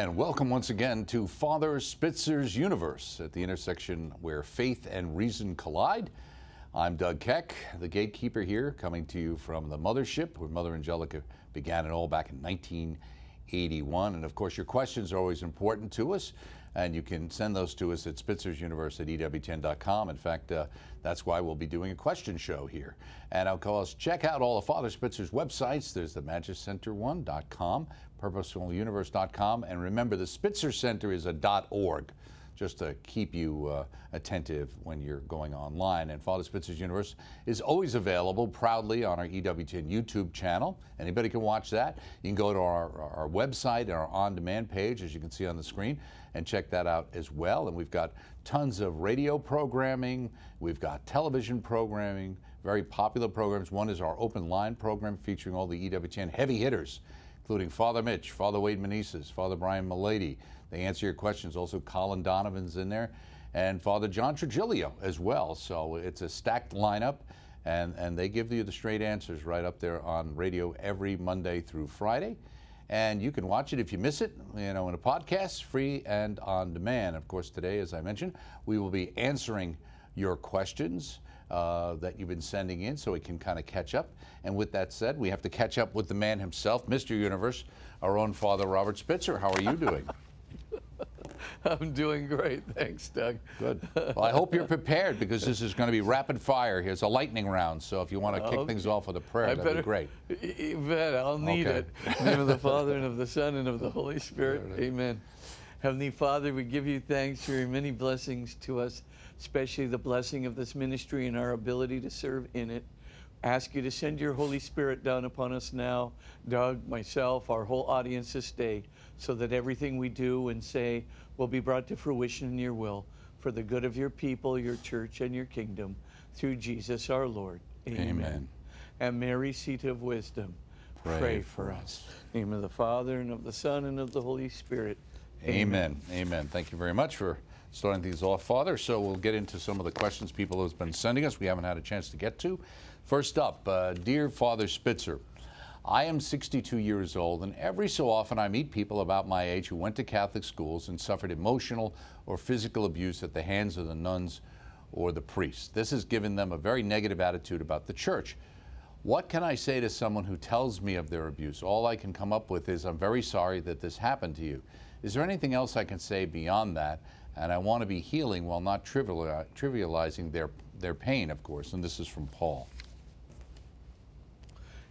And welcome once again to Father Spitzer's Universe at the intersection where faith and reason collide. I'm Doug Keck, the gatekeeper here, coming to you from the mothership where Mother Angelica began it all back in 1981. And of course, your questions are always important to us, and you can send those to us at spitzersuniverse at EWTN.com. In fact, uh, that's why we'll be doing a question show here. And of course, check out all of Father Spitzer's websites. There's the MagisCenter1.com, PurposefulUniverse.com, and remember, the Spitzer Center is a dot .org just to keep you uh, attentive when you're going online. And Father Spitzer's Universe is always available proudly on our EWTN YouTube channel. Anybody can watch that. You can go to our, our website and our on demand page, as you can see on the screen, and check that out as well. And we've got tons of radio programming, we've got television programming, very popular programs. One is our open line program featuring all the EWTN heavy hitters including Father Mitch, Father Wade Menezes, Father Brian Mullady. They answer your questions. Also, Colin Donovan's in there, and Father John Trigilio as well. So it's a stacked lineup, and, and they give you the straight answers right up there on radio every Monday through Friday. And you can watch it if you miss it, you know, in a podcast, free and on demand. Of course, today, as I mentioned, we will be answering your questions uh, that you've been sending in so we can kind of catch up. And with that said, we have to catch up with the man himself, Mr. Universe, our own father, Robert Spitzer. How are you doing? I'm doing great. Thanks, Doug. Good. Well, I hope you're prepared because this is going to be rapid fire. Here's a lightning round. So if you want to kick things off with a prayer, I that'd better, be great. You bet. I'll need Okay. it. In the name of the Father and of the Son and of the Holy Spirit. Amen. Heavenly Father, we give you thanks for your many blessings to us, especially the blessing of this ministry and our ability to serve in it. Ask you to send your Holy Spirit down upon us now, Doug, myself, our whole audience this day, so that everything we do and say will be brought to fruition in your will for the good of your people, your church, and your kingdom through Jesus our Lord. Amen. And Mary, seat of wisdom, Pray pray, for us. us. In the name of the Father, and of the Son, and of the Holy Spirit. Amen. Amen. Thank you very much for starting these off, Father. So we'll get into some of the questions people have been sending us. We haven't had a chance to get to. First up, uh, dear Father Spitzer, I am 62 years old, and every so often I meet people about my age who went to Catholic schools and suffered emotional or physical abuse at the hands of the nuns or the priests. This has given them a very negative attitude about the church. What can I say to someone who tells me of their abuse? All I can come up with is, I'm very sorry that this happened to you. Is there anything else I can say beyond that? And I want to be healing while not trivializing their, their pain, of course. And this is from Paul.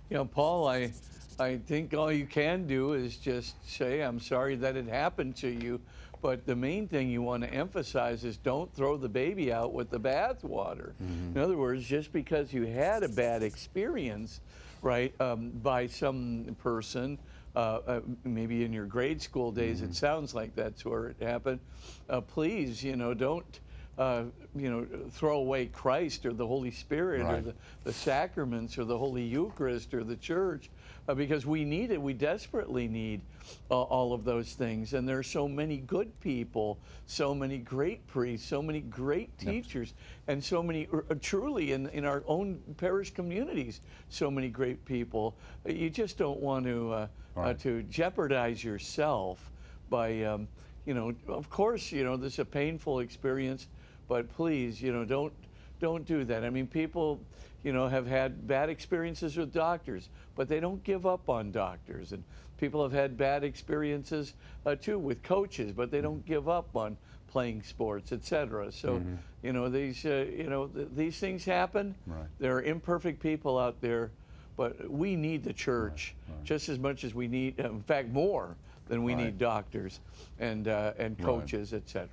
You know, Paul, I, I think all you can do is just say, I'm sorry that it happened to you. But the main thing you want to emphasize is don't throw the baby out with the bathwater. In other words, just because you had a bad experience, right, um, by some person, uh, uh, maybe in your grade school days, it sounds like that's where it happened. Uh, please, you know, don't. Uh, you know, throw away Christ or the Holy Spirit or the, the sacraments or the Holy Eucharist or the church uh, because we need it. We desperately need uh, all of those things. And there are so many good people, so many great priests, so many great teachers, and so many, uh, truly in, in our own parish communities, so many great people. Uh, You just don't want to, uh, uh, Right. to jeopardize yourself by, um, you know, of course, you know, this is a painful experience, but please, you know, don't don't do that. I mean, people, you know, have had bad experiences with doctors, but they don't give up on doctors. And people have had bad experiences uh, too with coaches, but they don't give up on playing sports, etc. So, you know, these, uh, you know, th- these things happen. Right. There are imperfect people out there, but we need the church just as much as we need, in fact, more than we Right. need doctors and uh, and Right. coaches, etc.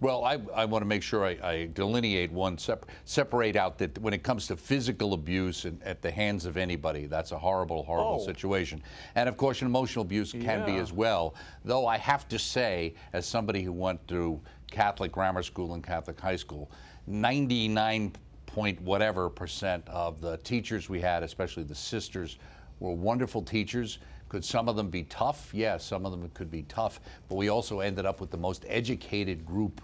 Well, I, I want to make sure I, I delineate one, sep- separate out that when it comes to physical abuse and, at the hands of anybody, that's a horrible, horrible Oh. situation. And of course, an emotional abuse can be as well. Though I have to say, as somebody who went through Catholic grammar school and Catholic high school, 99 point whatever percent of the teachers we had, especially the sisters, were wonderful teachers. Could some of them be tough? Yes, some of them could be tough. But we also ended up with the most educated group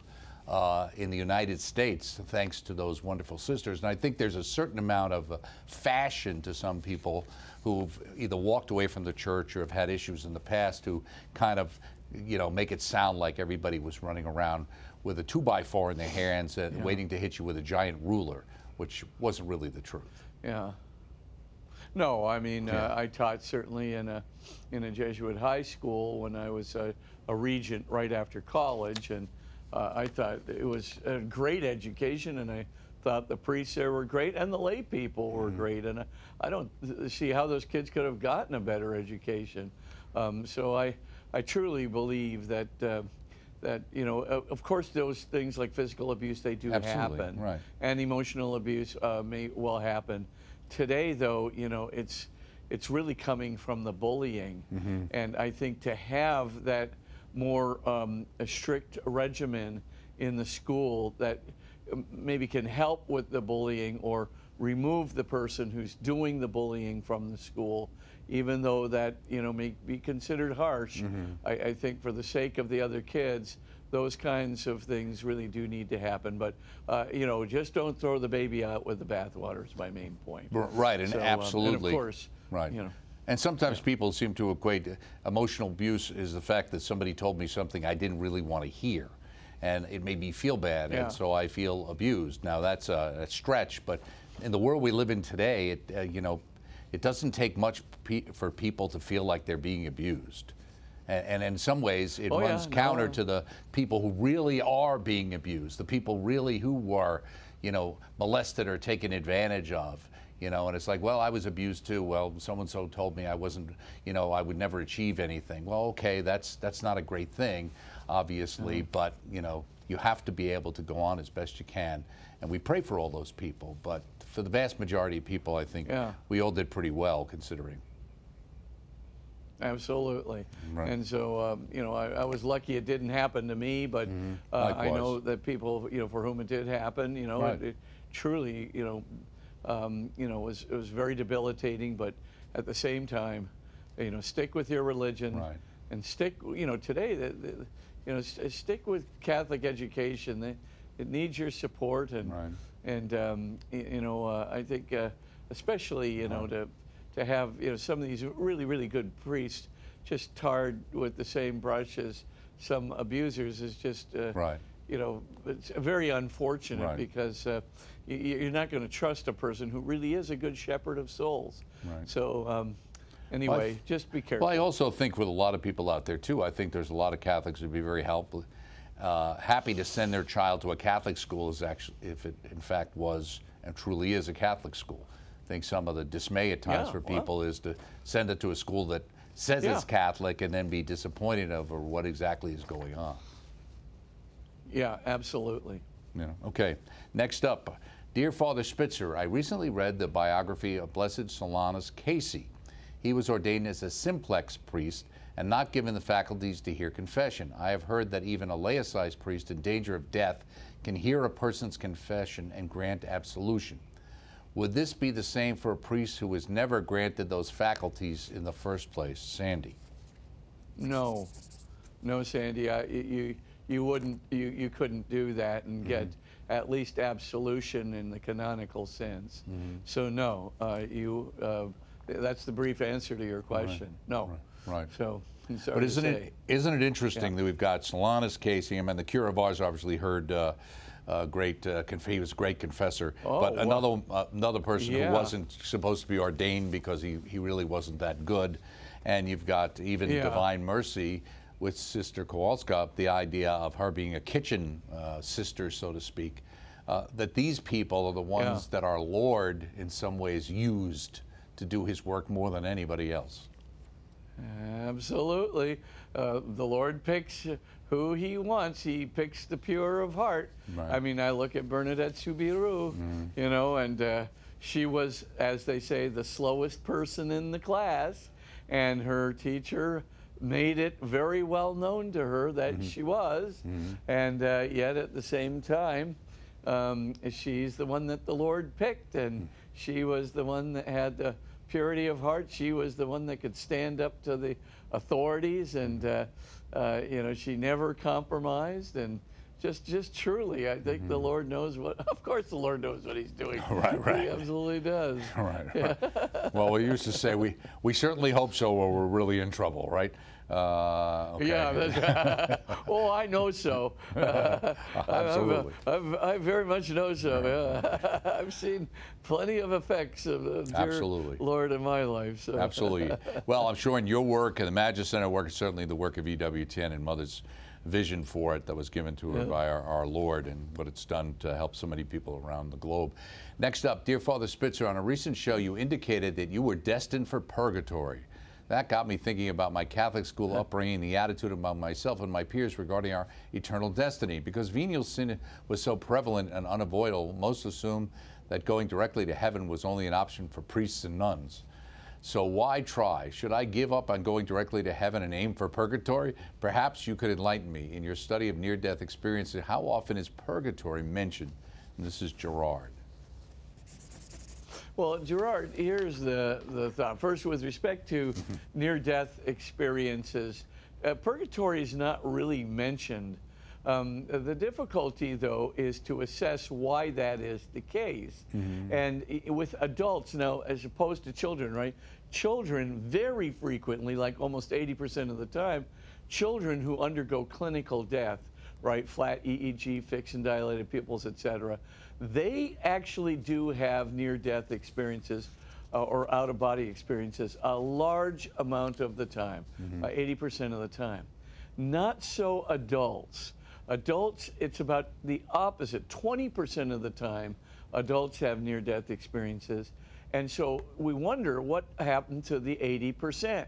uh, in the United States, thanks to those wonderful sisters. And I think there's a certain amount of uh, fashion to some people who've either walked away from the church or have had issues in the past who kind of you know, make it sound like everybody was running around with a two by four in their hands and waiting to hit you with a giant ruler, which wasn't really the truth. Yeah. No, I mean, Yeah. uh, I taught certainly in a in a Jesuit high school when I was a, a regent right after college, and uh, I thought it was a great education, and I thought the priests there were great, and the lay people were great, and I, I don't see how those kids could have gotten a better education. Um, so I I truly believe that. Uh, that you know, of course, those things like physical abuse they do Absolutely, happen, right. and emotional abuse uh, may well happen. Today, though, you know, it's it's really coming from the bullying, Mm-hmm. and I think to have that more um, a strict regimen in the school that um, maybe can help with the bullying or remove the person who's doing the bullying from the school, even though that you know may be considered harsh. I, I think for the sake of the other kids, those kinds of things really do need to happen. But uh, you know, just don't throw the baby out with the bathwater. Is my main point. Right, and So, um, absolutely. and of course, Right. You know, And sometimes people seem to equate emotional abuse is the fact that somebody told me something I didn't really want to hear. And it made me feel bad, Yeah. and so I feel abused. Now that's a, a stretch, but in the world we live in today, it uh, you know, it doesn't take much pe- for people to feel like they're being abused. And, and in some ways, it Oh, yeah, runs counter no. to the people who really are being abused, the people really who are, you know, molested or taken advantage of. You know, and it's like, well, I was abused too. Well, so and so told me I wasn't, you know, I would never achieve anything. Well, okay, that's that's not a great thing, obviously, Mm-hmm. but you know, you have to be able to go on as best you can. And we pray for all those people, but for the vast majority of people, I think Yeah. we all did pretty well considering. Absolutely. Right. And so, um, you know, I, I was lucky it didn't happen to me, but uh, I know that people, you know, for whom it did happen, you know, Right. it, it truly, you know, um, you know, was it was very debilitating. But at the same time, you know, stick with your religion Right. and stick. You know, today, the, the, you know, st- stick with Catholic education. They, it needs your support and Right. and um, y- you know, uh, I think uh, especially you know to to have you know some of these really really good priests just tarred with the same brush as some abusers is just uh, Right. You know it's very unfortunate Right. because uh, you're not going to trust a person who really is a good shepherd of souls. Right. So um, anyway, th- just be careful. Well, I also think with a lot of people out there too, I think there's a lot of Catholics who'd be very helpful, uh, happy to send their child to a Catholic school, is actually, if it in fact was and truly is a Catholic school. I think some of the dismay at times Yeah, for well. people is to send it to a school that says Yeah. it's Catholic and then be disappointed over what exactly is going on. Yeah, absolutely. Yeah. Okay. Next up, dear Father Spitzer, I recently read the biography of Blessed Solanus Casey. He was ordained as a simplex priest and not given the faculties to hear confession. I have heard that even a laicized priest in danger of death can hear a person's confession and grant absolution. Would this be the same for a priest who was never granted those faculties in the first place? Sandy. No, no, Sandy, I, you you wouldn't you, you couldn't do that and Mm-hmm. get at least absolution in the canonical sense. Mm-hmm. So no, uh, you uh, that's the brief answer to your question. No, Right. So But isn't it isn't it interesting that we've got Solanus Casey? I mean, the Curé of Ars obviously heard uh, uh, great. Uh, conf- he was a great confessor, Oh, but another uh, another person Yeah. who wasn't supposed to be ordained because he, he really wasn't that good, and you've got even Yeah. Divine Mercy with Sister Kowalska, the idea of her being a kitchen uh, sister, so to speak. Uh, that these people are the ones Yeah. that our Lord, in some ways, used to do His work more than anybody else. Absolutely. Uh, the Lord picks who He wants. He picks the pure of heart. Right. I mean, I look at Bernadette Soubirous, you know, and uh, she was, as they say, the slowest person in the class, and her teacher made it very well known to her that she was, and uh, yet at the same time, um, she's the one that the Lord picked, and she was the one that had the purity of heart. She was the one that could stand up to the authorities, and uh, uh, you know she never compromised. And just just truly, I think the Lord knows what. Of course, the Lord knows what He's doing. Right, right. He absolutely does. Right. right. well, we used to say we, we certainly hope so, or we're really in trouble, right? Uh, okay. Yeah. Oh, I know so. Absolutely. I, I, I very much know so. Yeah. I've seen plenty of effects of the Absolutely. Lord in my life. So. Absolutely. Well, I'm sure in your work and the Magis Center work, certainly the work of EWTN and Mother's vision for it that was given to her by our, our Lord and what it's done to help so many people around the globe. Next up, dear Father Spitzer, on a recent show, you indicated that you were destined for purgatory. That got me thinking about my Catholic school upbringing, the attitude among myself and my peers regarding our eternal destiny. Because venial sin was so prevalent and unavoidable, most assumed that going directly to heaven was only an option for priests and nuns. So why try? Should I give up on going directly to heaven and aim for purgatory? Perhaps you could enlighten me in your study of near death experiences. How often is purgatory mentioned? And this is Gerard. Well, Gerard, here's the, the thought. First, with respect to near death experiences, uh, purgatory is not really mentioned. Um, the difficulty, though, is to assess why that is the case. And with adults, now, as opposed to children, right? Children, very frequently, like almost 80% of the time, children who undergo clinical death, right, flat EEG, fixed and dilated pupils, et cetera, they actually do have near-death experiences uh, or out-of-body experiences a large amount of the time, uh, 80% of the time. Not so adults. Adults, it's about the opposite. 20% of the time, adults have near-death experiences. And so we wonder what happened to the 80%.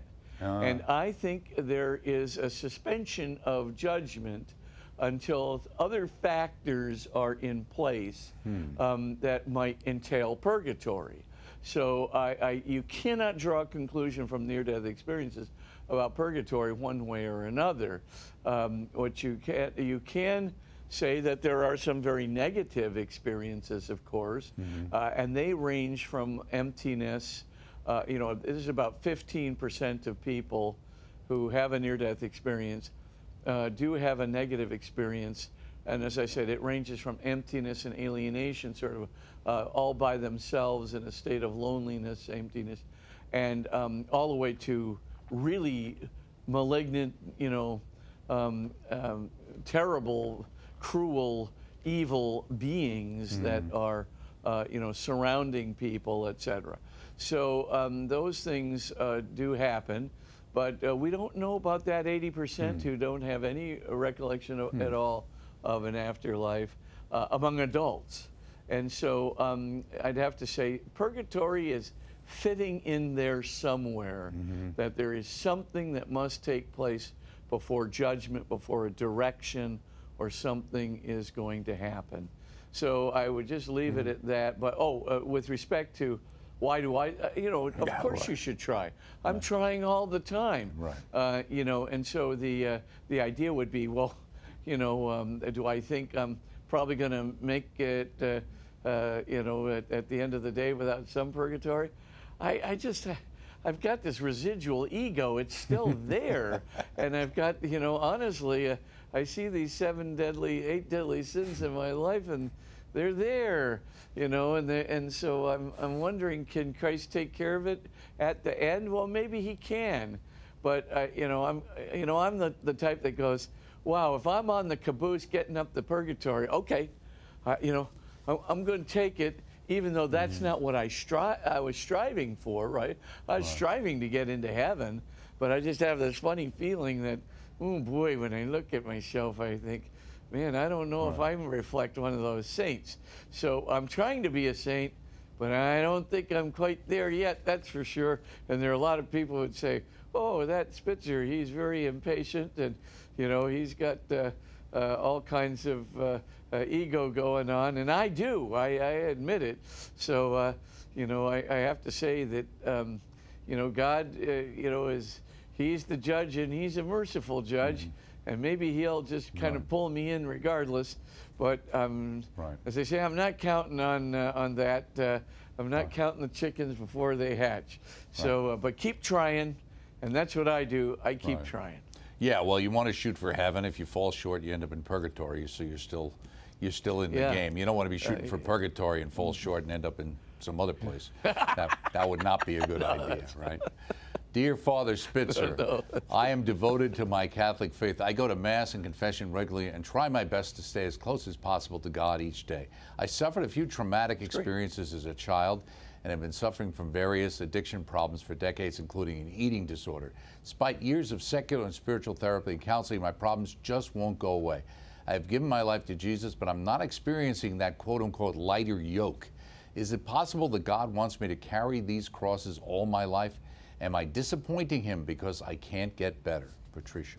And I think there is a suspension of judgment until other factors are in place um, that might entail purgatory. So I, I, you cannot draw a conclusion from near-death experiences about purgatory one way or another. Um, what you can you can say that there are some very negative experiences, of course, uh, and they range from emptiness. Uh, you know, this is about 15% of people who have a near-death experience uh, do have a negative experience. And as I said, it ranges from emptiness and alienation, sort of uh, all by themselves in a state of loneliness, emptiness, and um, all the way to really malignant, you know, um, um, terrible, cruel, evil beings that are, uh, you know, surrounding people, etc. So um, those things uh, do happen. But uh, we don't know about that 80% who don't have any recollection of, at all of an afterlife uh, among adults. And so um, I'd have to say purgatory is fitting in there somewhere, that there is something that must take place before judgment, before a direction or something is going to happen. So I would just leave it at that. But oh, uh, with respect to why do I, uh, you know, of Yeah, course right. you should try. I'm trying all the time. Right. Uh, you know, and so the uh, the idea would be, well, you know, um, do I think I'm probably going to make it, uh, uh, you know, at, at the end of the day without some purgatory? I, I just. I've got this residual ego. It's still there, and I've got, you know, honestly, uh, I see these seven deadly, eight deadly sins in my life, and they're there, you know, and and so I'm I'm wondering, can Christ take care of it at the end? Well, maybe He can, but uh, you know, I'm you know I'm the the type that goes, wow, if I'm on the caboose getting up the purgatory, okay, uh, you know, I'm, I'm going to take it. Even though that's not what I stri- I was striving for, right? I was striving to get into heaven, but I just have this funny feeling that, oh boy, when I look at myself, I think, man, I don't know if I reflect one of those saints. So I'm trying to be a saint, but I don't think I'm quite there yet, that's for sure. And there are a lot of people who would say, oh, that Spitzer, he's very impatient and, you know, he's got uh, uh, all kinds of uh, uh, ego going on. And I do, I, I admit it. So, uh, you know, I, I have to say that, um, you know, God, uh, you know, is, he's the judge and he's a merciful judge. And maybe he'll just kind of pull me in regardless. But um, Right. as I say, I'm not counting on uh, on that. Uh, I'm not counting the chickens before they hatch. So, uh, but keep trying, and that's what I do. I keep Right. trying. Yeah, well, you want to shoot for heaven. If you fall short, you end up in purgatory. So you're still, you're still in the Yeah. game. You don't want to be shooting Uh, for purgatory and fall short and end up in some other place. that, that would not be a good idea, right? Dear Father Spitzer, No. I am devoted to my Catholic faith. I go to Mass and confession regularly and try my best to stay as close as possible to God each day. I suffered a few traumatic experiences as a child and have been suffering from various addiction problems for decades, including an eating disorder. Despite years of secular and spiritual therapy and counseling, my problems just won't go away. I have given my life to Jesus, but I'm not experiencing that quote unquote lighter yoke. Is it possible that God wants me to carry these crosses all my life? Am I disappointing Him because I can't get better? Patricia.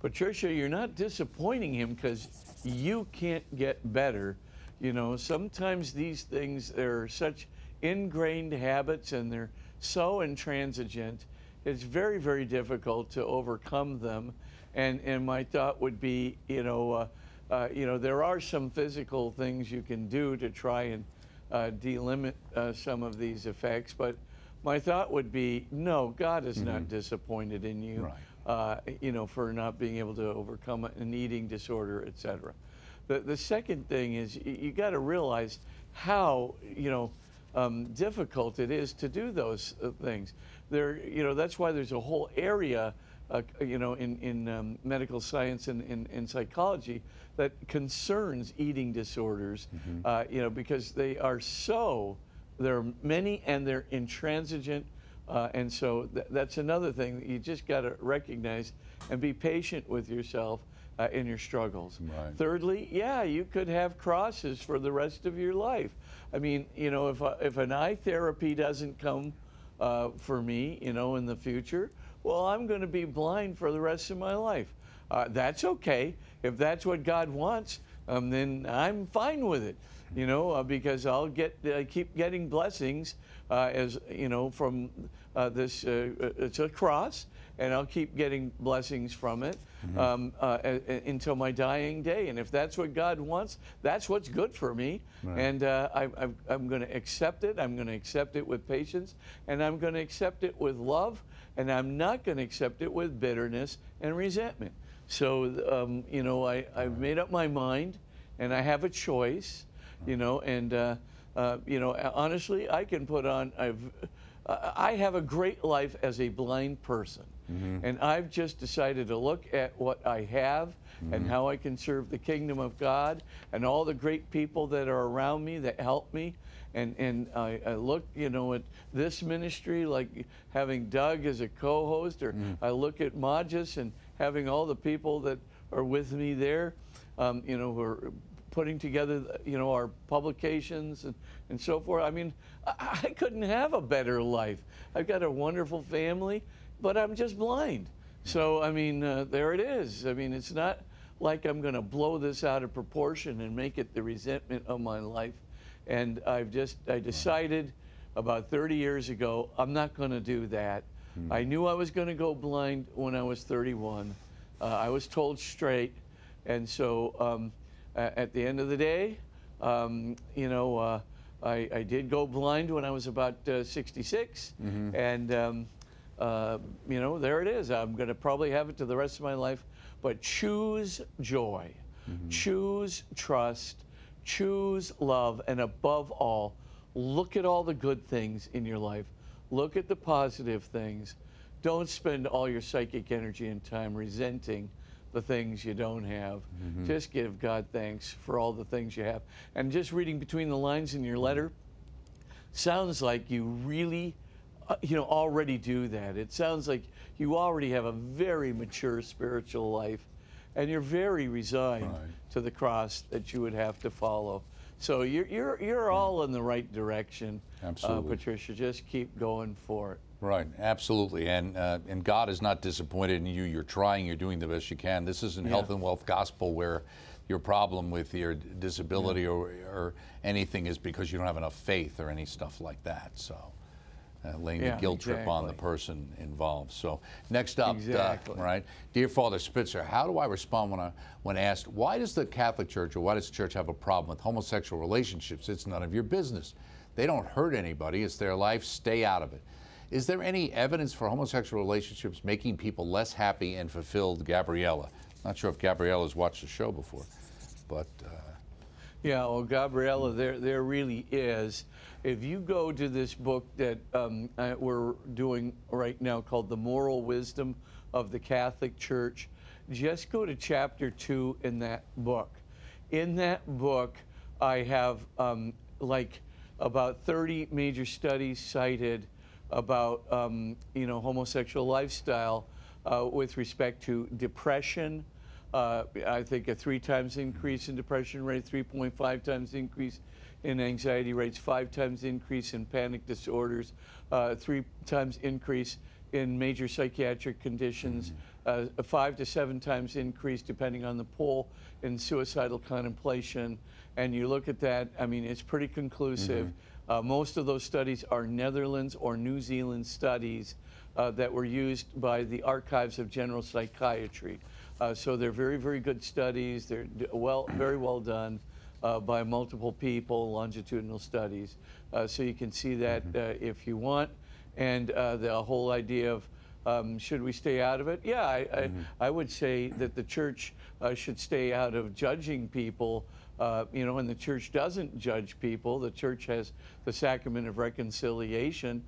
Patricia, you're not disappointing him because you can't get better. You know, sometimes these things, they're such ingrained habits and they're so intransigent. It's very, very difficult to overcome them. And and my thought would be, you know, uh, uh, you know, there are some physical things you can do to try and uh, delimit uh, some of these effects, but my thought would be, no, God is not disappointed in you Right. uh, you know, for not being able to overcome an eating disorder, etc. The, the second thing is you, got to realize how, you know, um, difficult it is to do those uh, things. There, you know, that's why there's a whole area, uh, you know, in, in um, medical science and in, in psychology that concerns eating disorders, uh, you know, because they are so, there are many and they're intransigent. Uh, and so th- that's another thing that you just got to recognize and be patient with yourself uh, in your struggles. Right. Thirdly, yeah, you could have crosses for the rest of your life. I mean, you know, if, uh, if an eye therapy doesn't come uh, for me, you know, in the future, well, I'm going to be blind for the rest of my life. Uh, that's okay. If that's what God wants, um, then I'm fine with it, you know, uh, because I'll get uh, keep getting blessings uh, as you know from uh, this. Uh, uh, it's a cross, and I'll keep getting blessings from it um, uh, a- a- until my dying day. And if that's what God wants, that's what's good for me. And uh, I, I'm going to accept it. I'm going to accept it with patience, and I'm going to accept it with love, and I'm not going to accept it with bitterness and resentment. So, um, you know, I, I've made up my mind, and I have a choice, you know, and, uh, uh, you know, honestly, I can put on, I've, I I have a great life as a blind person. And I've just decided to look at what I have and how I can serve the kingdom of God and all the great people that are around me that help me. And, and I, I look, you know, at this ministry, like having Doug as a co host, or I look at Magis and having all the people that are with me there, um, you know, who are putting together, you know, our publications and, and so forth. I mean, I, I couldn't have a better life. I've got a wonderful family, but I'm just blind. So, I mean, uh, there it is. I mean, it's not like I'm going to blow this out of proportion and make it the resentment of my life. And I've just, I decided about 30 years ago, I'm not going to do that. I knew I was going to go blind when I was 31. Uh, I was told straight. And so um, at the end of the day, um, you know, uh, I, I did go blind when I was about uh, 66. And, um, uh, you know, there it is. I'm going to probably have it to the rest of my life. But choose joy, choose trust, choose love, and above all, look at all the good things in your life. Look at the positive things. Don't spend all your psychic energy and time resenting the things you don't have. Just give God thanks for all the things you have. And just reading between the lines in your letter, sounds like you really uh, you know already do that it sounds like you already have a very mature spiritual life and you're very resigned Right. to the cross that you would have to follow so you're you're, you're all in the right direction Absolutely. uh, patricia just keep going for it Right, absolutely, and uh, and God is not disappointed in you. You're trying. You're doing the best you can. This isn't health and wealth gospel where your problem with your disability or, or anything is because you don't have enough faith or any stuff like that. So, uh, laying Yeah, the guilt trip on the person involved. So, next up, uh, right, dear Father Spitzer, how do I respond when I when asked why does the Catholic Church or why does the church have a problem with homosexual relationships? It's none of your business. They don't hurt anybody. It's their life. Stay out of it. Is there any evidence for homosexual relationships making people less happy and fulfilled? Gabriella. Not sure if Gabriella's watched the show before, but. Uh, yeah, well, Gabriella, there, there really is. If you go to this book that um, uh, we're doing right now called The Moral Wisdom of the Catholic Church, just go to chapter two in that book. In that book, I have um, like about 30 major studies cited about um, you know homosexual lifestyle uh, with respect to depression, uh, I think a three times increase in depression rate, 3.5 times increase in anxiety rates, five times increase in panic disorders, uh, three times increase in major psychiatric conditions, uh, a five to seven times increase, depending on the poll, in suicidal contemplation. And you look at that, I mean, it's pretty conclusive. Mm-hmm. Uh, most of those studies are Netherlands or New Zealand studies uh, that were used by the Archives of General Psychiatry. Uh, so they're very, very good studies. They're well, very well done uh, by multiple people, longitudinal studies. Uh, so you can see that mm-hmm. Uh, if you want. And uh, the whole idea of um, should we stay out of it? Yeah, I, mm-hmm. I, I, would say that the church uh, should stay out of judging people. you know, and the church doesn't judge people. The church has the sacrament of reconciliation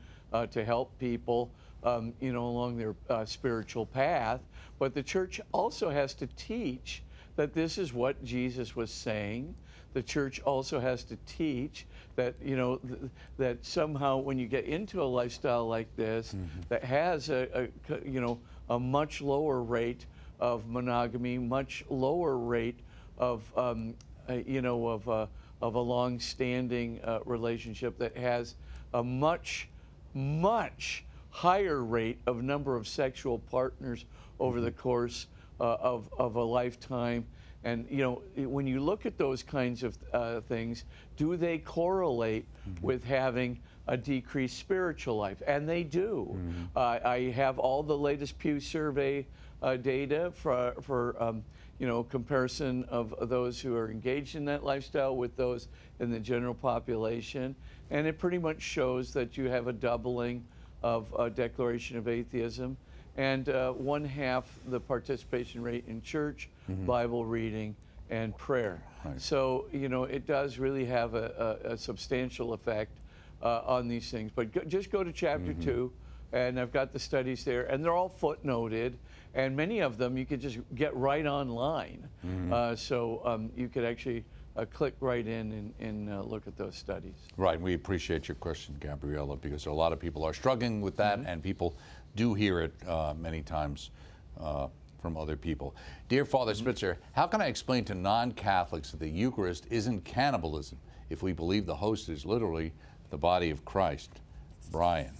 to help people um, you know, along their uh, spiritual path. But the church also has to teach that this is what Jesus was saying. The church also has to teach that you know th- that somehow when you get into a lifestyle like this mm-hmm. that has a, a, you know a much lower rate of monogamy, much lower rate of um, uh, you know of uh, of a long-standing uh, relationship that has a much much higher rate of number of sexual partners over the mm-hmm. course uh, of, of a lifetime. And you know, when you look at those kinds of uh, things, do they correlate mm-hmm. with having a decreased spiritual life? And they do. Mm-hmm. Uh, I have all the latest Pew survey uh, data for, for um, you know, comparison of those who are engaged in that lifestyle with those in the general population. And it pretty much shows that you have a doubling of a declaration of atheism, and uh, one half the participation rate in church, mm-hmm. Bible reading, and prayer. Right. So, you know, it does really have a, a, a substantial effect uh, on these things. But go, just go to chapter mm-hmm. two, and I've got the studies there, and they're all footnoted, and many of them you could just get right online. Mm-hmm. Uh, so um, you could actually uh, click right in and, and uh, look at those studies. Right. We appreciate your question, Gabriella, because a lot of people are struggling with that, mm-hmm. and people do hear it uh, many times uh, from other people. Dear Father mm-hmm. Spitzer, how can I explain to non Catholics that the Eucharist isn't cannibalism if we believe the host is literally the body of Christ? Brian.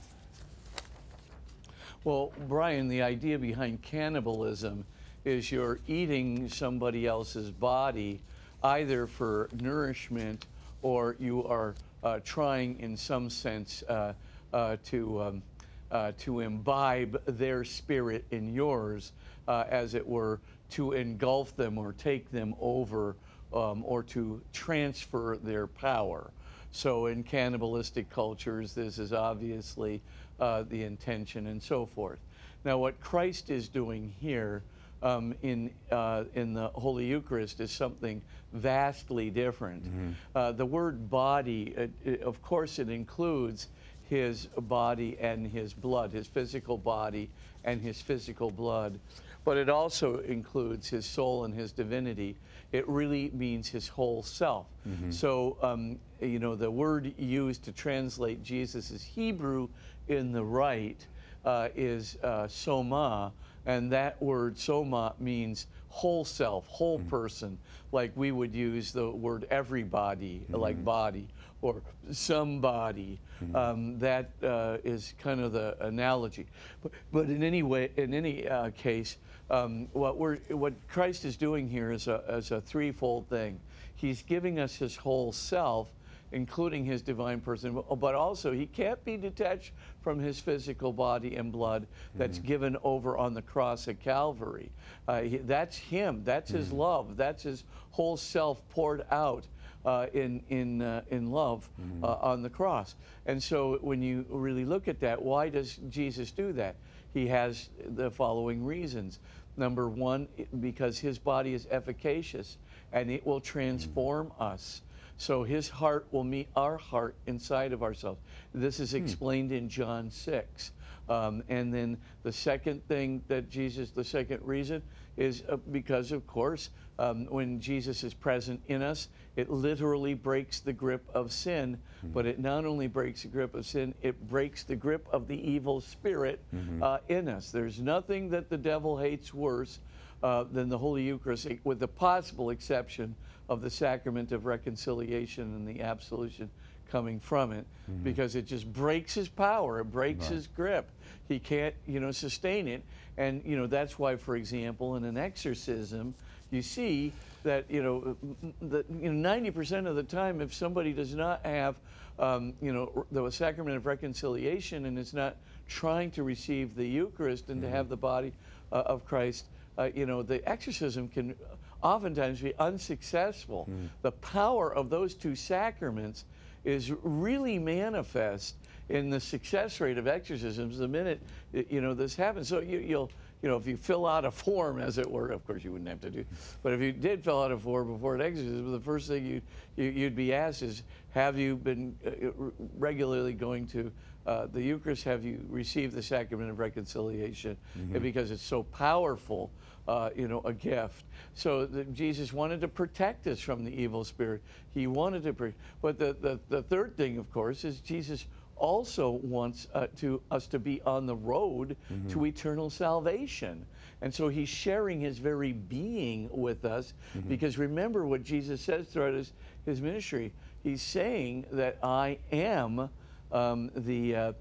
Well, Brian, the idea behind cannibalism is you're eating somebody else's body either for nourishment or you are uh, trying in some sense uh, uh, to, um, uh, to imbibe their spirit in yours, uh, as it were, to engulf them or take them over um, or to transfer their power. So in cannibalistic cultures, this is obviously uh, the intention and so forth. Now, what Christ is doing here um, in, uh, in the Holy Eucharist is something vastly different. Mm-hmm. Uh, the word body, it, of course, it includes his body and his blood, his physical body and his physical blood, but it also includes his soul and his divinity. It really means his whole self. Mm-hmm. So, um, you know, the word used to translate Jesus' Hebrew in the rite uh, is uh, soma and that word soma means whole self, whole mm-hmm. person, like we would use the word everybody, mm-hmm. like body, or somebody. Mm-hmm. Um, that uh, is kind of the analogy. But, but in any way, in any uh, case, um, what we're what Christ is doing here is a, is a threefold thing. He's giving us his whole self, including his divine person, but also he can't be detached from his physical body and blood that's mm-hmm. given over on the cross at Calvary. Uh, he, that's him. That's mm-hmm. his love. That's his whole self poured out uh, in in uh, in love uh, on the cross. And so when you really look at that, why does Jesus do that? He has the following reasons. Number one, because his body is efficacious and it will transform us. So his heart will meet our heart inside of ourselves. This is hmm. explained in John 6. Um, and then the second thing that Jesus, the second reason, is uh, because, of course, um, when Jesus is present in us, it literally breaks the grip of sin. But it not only breaks the grip of sin, it breaks the grip of the evil spirit uh, in us. There's nothing that the devil hates worse uh, than the Holy Eucharist, with the possible exception of the sacrament of reconciliation and the absolution coming from it, because it just breaks his power, it breaks his grip. He can't, you know, sustain it, and you know that's why, for example, in an exorcism, you see that you know that you know ninety percent of the time, if somebody does not have um, you know the sacrament of reconciliation and is not trying to receive the Eucharist and to have the body uh, of Christ, uh, you know the exorcism can oftentimes be unsuccessful. The power of those two sacraments is really manifest in the success rate of exorcisms the minute you know this happens. So you, you'll you know if you fill out a form, as it were, of course you wouldn't have to do, but if you did fill out a form before an exorcism, the first thing you, you you'd be asked is, have you been uh, regularly going to uh, the Eucharist? Have you received the sacrament of reconciliation? And because it's so powerful uh, you know, a gift. So the, Jesus wanted to protect us from the evil spirit. He wanted to, pre- but the, the, the third thing, of course, is Jesus also wants uh, to us to be on the road to eternal salvation. And so he's sharing his very being with us because remember what Jesus says throughout his, his ministry. He's saying that I am um, the, uh,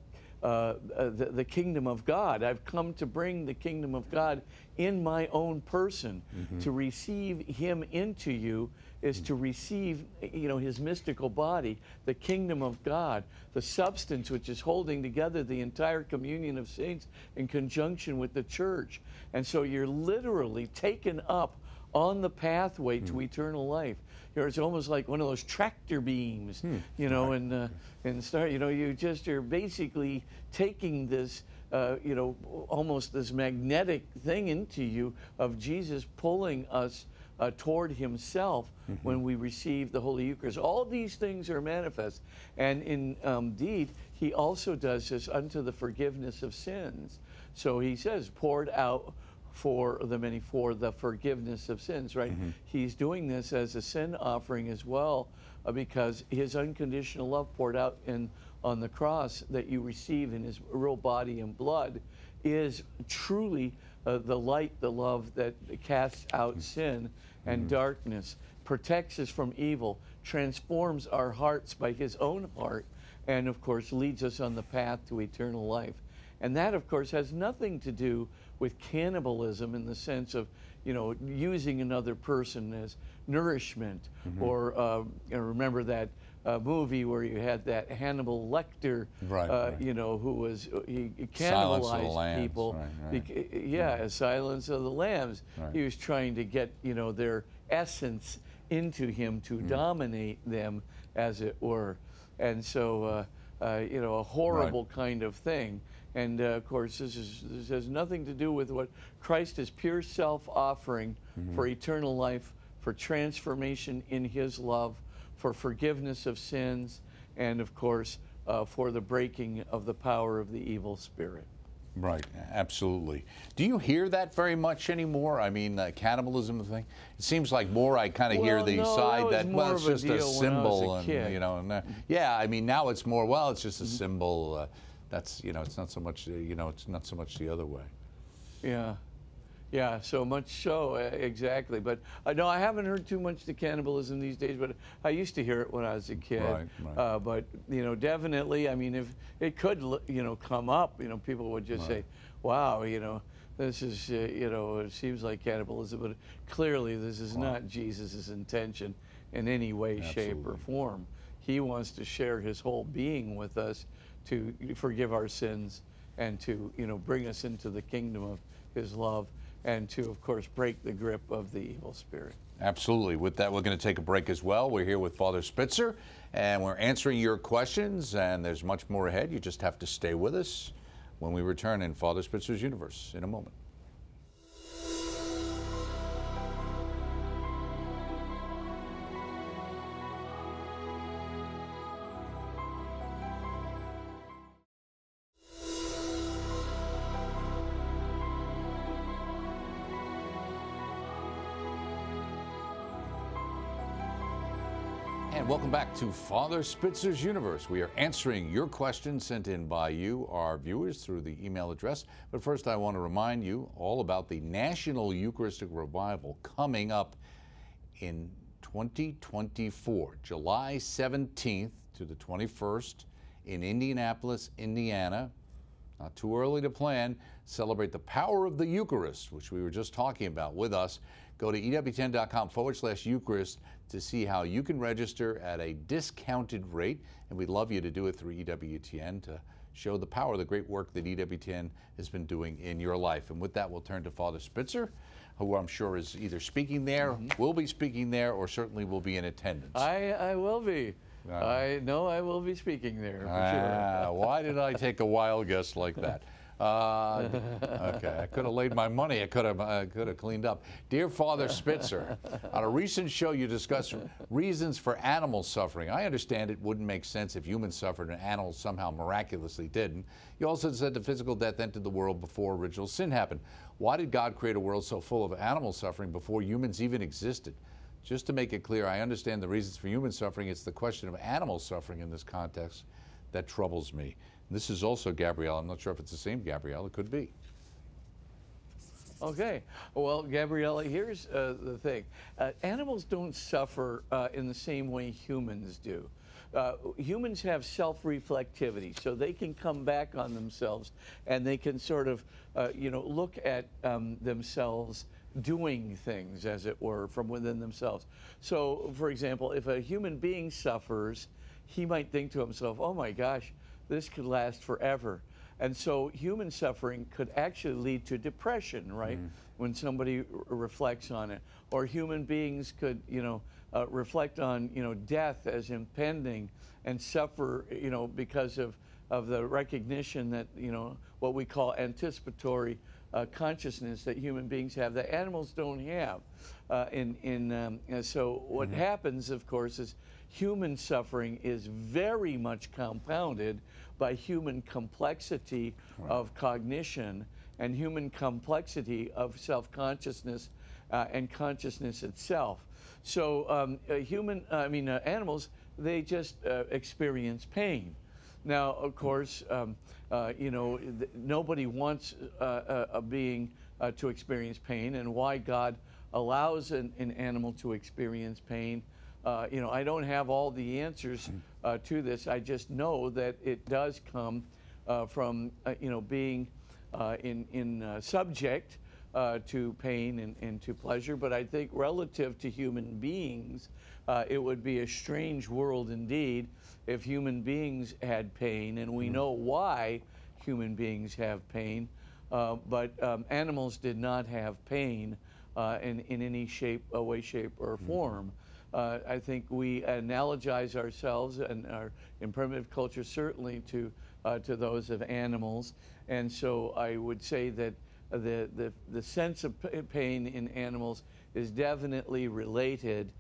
uh, uh, the, the kingdom of God. I've come to bring the kingdom of God in my own person. To receive Him into you is to receive, you know, His mystical body, the kingdom of God, the substance which is holding together the entire communion of saints in conjunction with the church. And so you're literally taken up on the pathway to eternal life. Know, it's almost like one of those tractor beams, you know, and uh, and start. You know, you just are basically taking this, uh, you know, almost this magnetic thing into you of Jesus pulling us. Uh, toward himself when we receive the Holy Eucharist. All these things are manifest. And in, um, indeed, he also does this unto the forgiveness of sins. So he says, poured out for the many for the forgiveness of sins right? He's doing this as a sin offering as well uh, because his unconditional love poured out in on the cross that you receive in his real body and blood is truly uh, the light the love that casts out sin and darkness protects us from evil transforms our hearts by his own heart and of course leads us on the path to eternal life. And that, of course, has nothing to do with cannibalism in the sense of, you know, using another person as nourishment. Or uh, you know, remember that uh, movie where you had that Hannibal Lecter, Right, uh, right. you know, who was he, he Silence of the cannibalized Lambs, people. right, yeah, Silence of the Lambs. He was trying to get, you know, their essence into him to Mm. dominate them, as it were. And so, uh, uh, you know, a horrible kind of thing. And uh, of course, this, is, this has nothing to do with what Christ is pure self offering for eternal life, for transformation in his love, for forgiveness of sins, and of course, uh, for the breaking of the power of the evil spirit. Right, absolutely. Do you hear that very much anymore? I mean, uh, cannibalism thing. It seems like more I kind of hear the no, side was that, well, it's just a deal when I was a symbol, and you know, and, uh, yeah. I mean, now it's more. Well, it's just Mm-hmm. a symbol. Uh, that's you know, it's not so much. Uh, you know, it's not so much the other way. Yeah. Yeah, so much so, uh, exactly. But uh, no, I haven't heard too much the cannibalism these days, but I used to hear it when I was a kid. Right, right. Uh, but, you know, definitely, I mean, if it could, you know, come up, you know, people would just say, wow, you know, this is, uh, you know, it seems like cannibalism, but clearly this is not Jesus' intention in any way, shape, or form. He wants to share his whole being with us to forgive our sins and to you know bring us into the kingdom of his love and to of course break the grip of the evil spirit Absolutely. With that, we're going to take a break as well. We're here with Father Spitzer, and we're answering your questions, and there's much more ahead. You just have to stay with us when we return in Father Spitzer's Universe in a moment. And welcome back to Father Spitzer's Universe. We are answering your questions sent in by you, our viewers, through the email address. But first, I want to remind you all about the National Eucharistic Revival coming up in 2024, July 17th to the 21st in Indianapolis, Indiana. Not too early to plan. Celebrate the power of the Eucharist, which we were just talking about with us. Go to EWTN.com forward slash Eucharist to see how you can register at a discounted rate. And we'd love you to do it through EWTN to show the power of the great work that EWTN has been doing in your life. And with that, we'll turn to Father Spitzer, who I'm sure is either speaking there, mm-hmm. will be speaking there, or certainly will be in attendance. I, I will be. I know I will be speaking there for Ah, sure. why did I take a wild guess like that? Uh, okay, I could have laid my money. I could have, I could have cleaned up. Dear Father Spitzer, on a recent show you discussed reasons for animal suffering. I understand it wouldn't make sense if humans suffered and animals somehow miraculously didn't. You also said that physical death entered the world before original sin happened. Why did God create a world so full of animal suffering before humans even existed? Just to make it clear, I understand the reasons for human suffering. It's the question of animal suffering in this context that troubles me. This is also Gabrielle. I'm not sure if it's the same Gabrielle. It could be. Okay. Well, Gabriella, here's uh, the thing uh, animals don't suffer uh, in the same way humans do. Uh, humans have self reflectivity, so they can come back on themselves and they can sort of, uh, you know, look at um, themselves doing things, as it were, from within themselves. So, for example, if a human being suffers, he might think to himself, oh my gosh, this could last forever. And so human suffering could actually lead to depression, right? When somebody r- reflects on it. Or human beings could, you know, uh, reflect on, you know, death as impending and suffer, you know, because of, of the recognition that, you know, what we call anticipatory uh, consciousness that human beings have that animals don't have. Uh, in, in, um, and so what happens, of course, is human suffering is very much compounded by human complexity of cognition and human complexity of self-consciousness uh, and consciousness itself. So um, uh, human, I mean, uh, animals, they just uh, experience pain. Now, of course, um, uh, you know, th- nobody wants uh, a, a being uh, to experience pain, and why God allows an, an animal to experience pain. Uh, you know, I don't have all the answers uh, to this. I just know that it does come uh, from, uh, you know, being uh, in, in uh, subject uh, to pain and, and to pleasure. But I think relative to human beings, uh, it would be a strange world indeed if human beings had pain, and we know why human beings have pain. Uh, but um, animals did not have pain uh, in, in any shape, uh, way, shape, or form. Uh, I think we analogize ourselves and our in primitive culture certainly to uh, to those of animals, and so I would say that the the, the sense of p- pain in animals is definitely related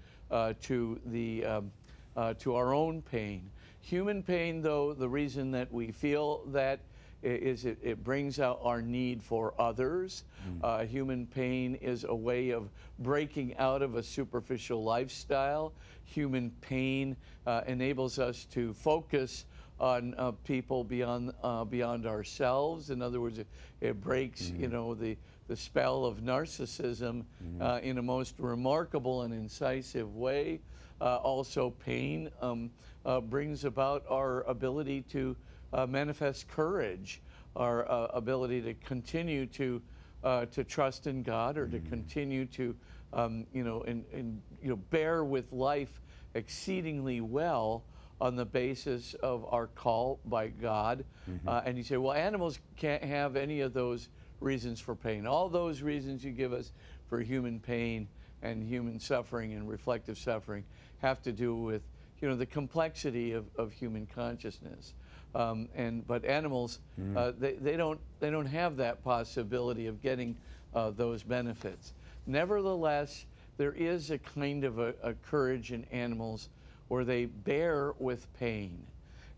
to the um, uh, to our own pain. Human pain, though, the reason that we feel that is it, it brings out our need for others. Uh, human pain is a way of breaking out of a superficial lifestyle. Human pain uh, enables us to focus on uh, people beyond uh, beyond ourselves. In other words, it, it breaks, you know, the the spell of narcissism uh, in a most remarkable and incisive way. Uh, also, pain um, uh, brings about our ability to uh, manifest courage, our uh, ability to continue to uh, to trust in God, or to continue to, um, you know, and, and you know, bear with life exceedingly well on the basis of our call by God. Uh, and you say, well, animals can't have any of those reasons for pain. All those reasons you give us for human pain, and human suffering and reflective suffering have to do with you know the complexity of, of human consciousness. Um, and but animals uh, they, they don't they don't have that possibility of getting uh, those benefits. Nevertheless, there is a kind of a, a courage in animals where they bear with pain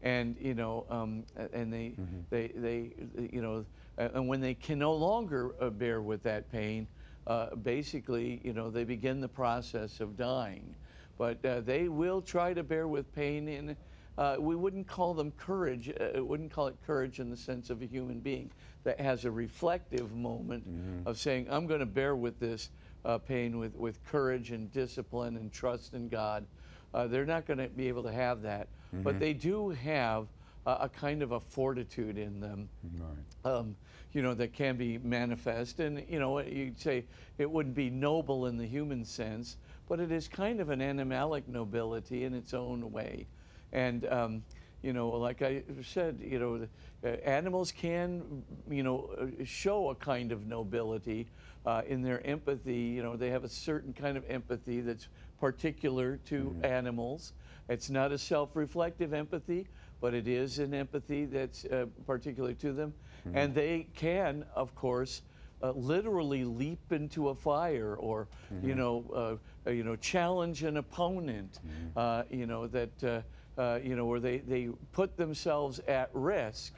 and you know, um, and they, they, they, you know, and when they can no longer uh, bear with that pain, uh, basically, you know, they begin the process of dying. But uh, they will try to bear with pain, and uh, we wouldn't call them courage. Uh, wouldn't call it courage in the sense of a human being that has a reflective moment of saying, "I'm going to bear with this uh, pain with, with courage and discipline and trust in God." Uh, they're not going to be able to have that, but they do have a, a kind of a fortitude in them Right. um, you know, that can be manifest. And, you know, you'd say it wouldn't be noble in the human sense, but it is kind of an animalic nobility in its own way. And, um, you know, like I said, you know, uh, animals can, you know, uh, show a kind of nobility uh, in their empathy. You know, they have a certain kind of empathy that's particular to animals. It's not a self reflective empathy, but it is an empathy that's uh, particular to them. And they can, of course, uh, literally leap into a fire or, you know, uh, uh, you know, challenge an opponent, uh, you know, that, uh, uh, you know, where they, they put themselves at risk,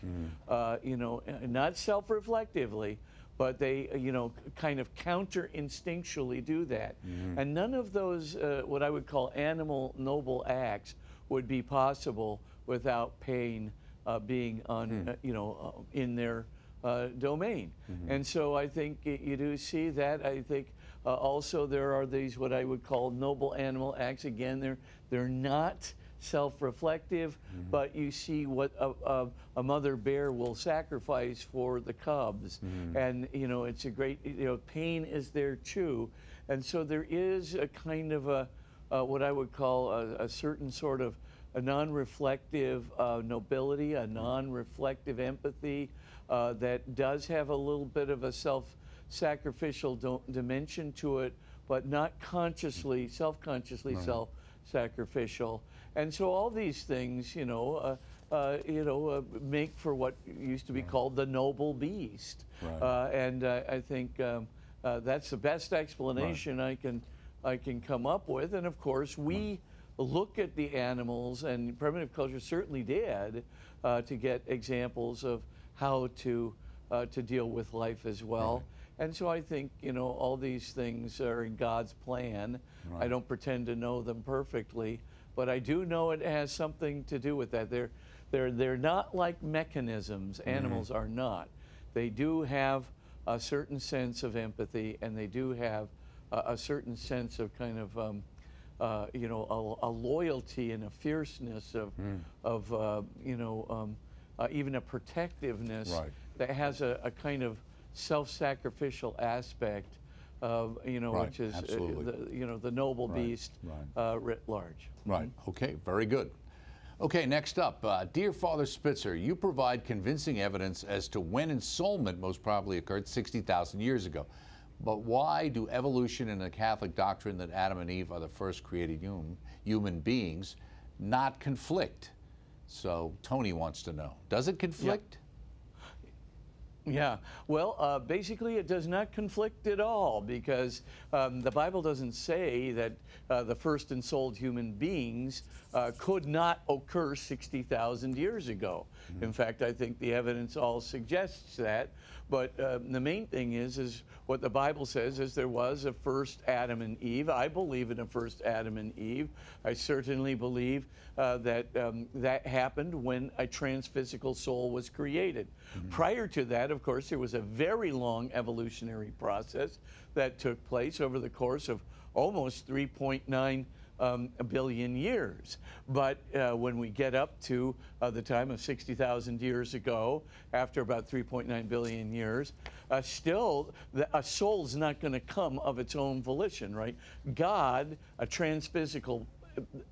uh, you know, not self reflectively, but they, you know, kind of counter instinctually do that. And none of those, uh, what I would call animal noble acts, would be possible without pain uh, being on, uh, you know, uh, in their uh, domain. And so I think you do see that. I think uh, also there are these what I would call noble animal acts. Again, they're they're not self-reflective, but you see what a, a, a mother bear will sacrifice for the cubs, and you know it's a great you know pain is there too, and so there is a kind of a uh, what I would call a, a certain sort of a non-reflective uh, nobility, a non-reflective empathy uh, that does have a little bit of a self-sacrificial dimension to it, but not consciously, self-consciously self-sacrificial. And so all these things, you know, uh, uh, you know, uh, make for what used to be called the noble beast. Right. Uh, and I think um, uh, that's the best explanation I can I can come up with. And of course, we look at the animals, and primitive culture certainly did, uh, to get examples of how to uh, to deal with life as well. And so I think you know all these things are in God's plan. I don't pretend to know them perfectly, but I do know it has something to do with that. They're they're they're not like mechanisms. Animals are not. They do have a certain sense of empathy, and they do have a, a certain sense of kind of um, uh, you know a, a loyalty and a fierceness of of uh, you know um, uh, even a protectiveness Right. that has a, a kind of self-sacrificial aspect of you know Right, which is uh, the you know the noble Right, beast. Uh, writ large. Right. Okay. Very good. Okay. Next up, uh, dear Father Spitzer, you provide convincing evidence as to when ensoulment most probably occurred 60,000 years ago. But why do evolution and the Catholic doctrine that Adam and Eve are the first created human, human beings not conflict? So Tony wants to know: Does it conflict? Yeah, well, uh, basically, it does not conflict at all because um, the Bible doesn't say that uh, the first ensouled human beings uh, could not occur 60,000 years ago. In fact, I think the evidence all suggests that. But uh, the main thing is, is what the Bible says is there was a first Adam and Eve. I believe in a first Adam and Eve. I certainly believe uh, that um, that happened when a transphysical soul was created. Prior to that, of course, there was a very long evolutionary process that took place over the course of almost 3.9 um, billion years. But uh, when we get up to uh, the time of 60,000 years ago, after about 3.9 billion years, uh, still the, a soul's not going to come of its own volition, right? God, a transphysical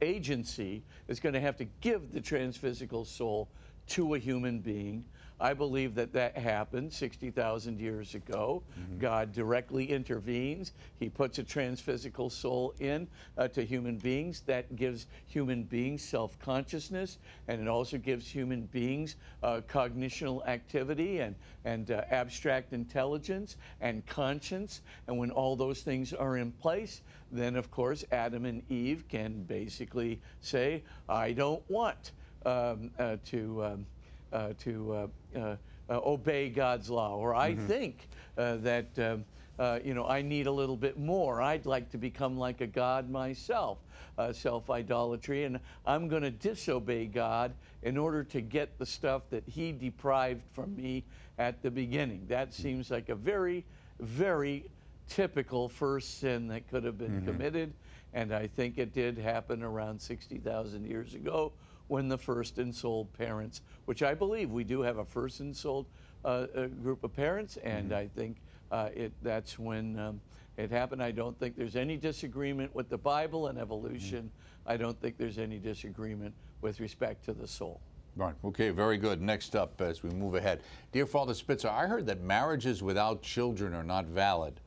agency, is going to have to give the transphysical soul to a human being. I believe that that happened 60,000 years ago. God directly intervenes. He puts a transphysical soul in uh, to human beings. That gives human beings self consciousness, and it also gives human beings uh, cognitional activity and, and uh, abstract intelligence and conscience. And when all those things are in place, then of course Adam and Eve can basically say, I don't want um, uh, to. Um, to uh, uh, uh, obey God's law, or I think uh, that um, uh, you know I need a little bit more. I'd like to become like a God myself, uh, self idolatry, and I'm going to disobey God in order to get the stuff that He deprived from me at the beginning. That seems like a very, very typical first sin that could have been committed, and I think it did happen around 60,000 years ago when the first ensouled parents, which I believe we do have a first ensouled uh, uh, group of parents, and I think uh, it that's when um, it happened. I don't think there's any disagreement with the Bible and evolution. I don't think there's any disagreement with respect to the soul. Right. Okay, very good. Next up, as we move ahead. Dear Father Spitzer, I heard that marriages without children are not valid.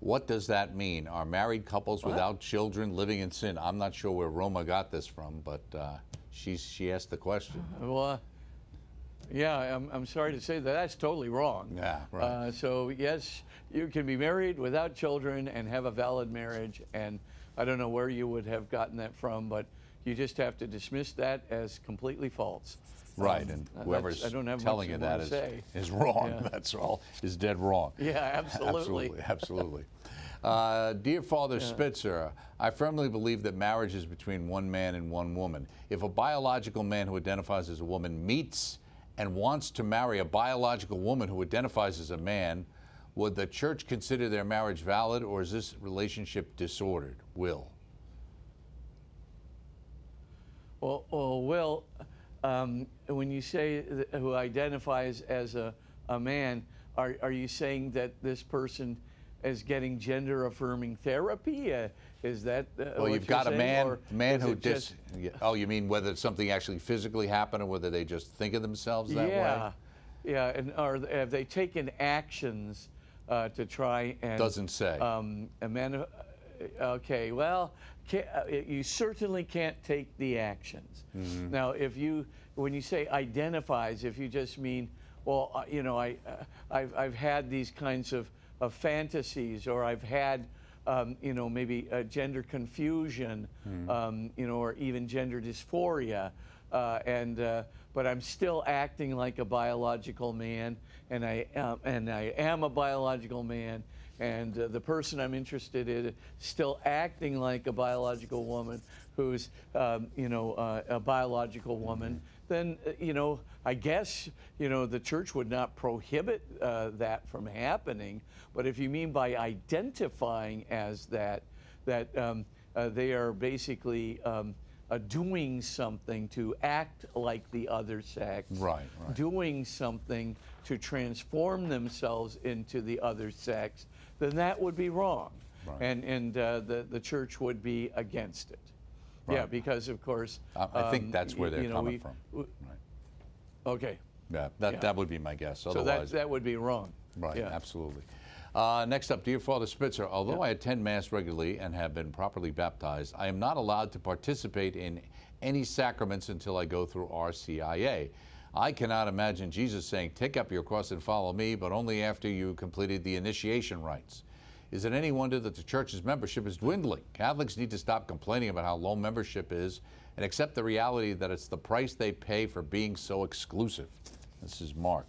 What does that mean? Are married couples without children living in sin? I'm not sure where Roma got this from, but uh, she's, she asked the question. Well, uh, yeah, I'm, I'm sorry to say that that's totally wrong. Yeah, right. Uh, so, yes, you can be married without children and have a valid marriage. And I don't know where you would have gotten that from, but you just have to dismiss that as completely false. Right, and that's- whoever's I don't have telling you that is, is, is wrong. Yeah. That's all, is dead wrong. Yeah, absolutely. Absolutely, absolutely. Uh, dear Father Spitzer, I firmly believe that marriage is between one man and one woman. If a biological man who identifies as a woman meets and wants to marry a biological woman who identifies as a man, would the church consider their marriage valid or is this relationship disordered? Will. Well, well, Will, um, when you say th- who identifies as a, a man, are, are you saying that this person is getting gender affirming therapy? Uh, is that uh, Well, you've got a saying? man, man who dis. just- Oh, you mean whether something actually physically happened or whether they just think of themselves that yeah, way? yeah, and are have they taken actions uh, to try and Doesn't say. Um, a man, okay, well, ca uh, you certainly can't take the actions. Mm-hmm. Now, if you, when you say identifies, if you just mean, well, uh, you know, I, uh, I've, I've had these kinds of, of fantasies, or I've had, um, you know, maybe uh, gender confusion, Mm-hmm. um, you know, or even gender dysphoria, uh, and uh, but I'm still acting like a biological man, and I am, and I am a biological man, and uh, the person I'm interested in is still acting like a biological woman who's, um, you know, uh, a biological woman. Then, uh, you know, I guess, you know, the church would not prohibit uh, that from happening. But if you mean by identifying as that, that um, uh, they are basically um, uh, doing something to act like the other sex, Right, right. doing something to transform themselves into the other sex, then that would be wrong. Right. And, and uh, the, the church would be against it. Yeah, because of course. I, I think um, that's where they're you know, coming we- from. Right. Okay, Yeah, that, Yeah. that would be my guess. so Otherwise, that, that would be wrong. right, yeah. absolutely. Uh, next up, dear Father Spitzer, although I attend Mass regularly and have been properly baptized, I am not allowed to participate in any sacraments until I go through RCIA. I cannot imagine Jesus saying, Take up your cross and follow me, but only after you completed the initiation rites. Is it any wonder that the church's membership is dwindling? Catholics need to stop complaining about how low membership is and accept the reality that it's the price they pay for being so exclusive. This is Mark.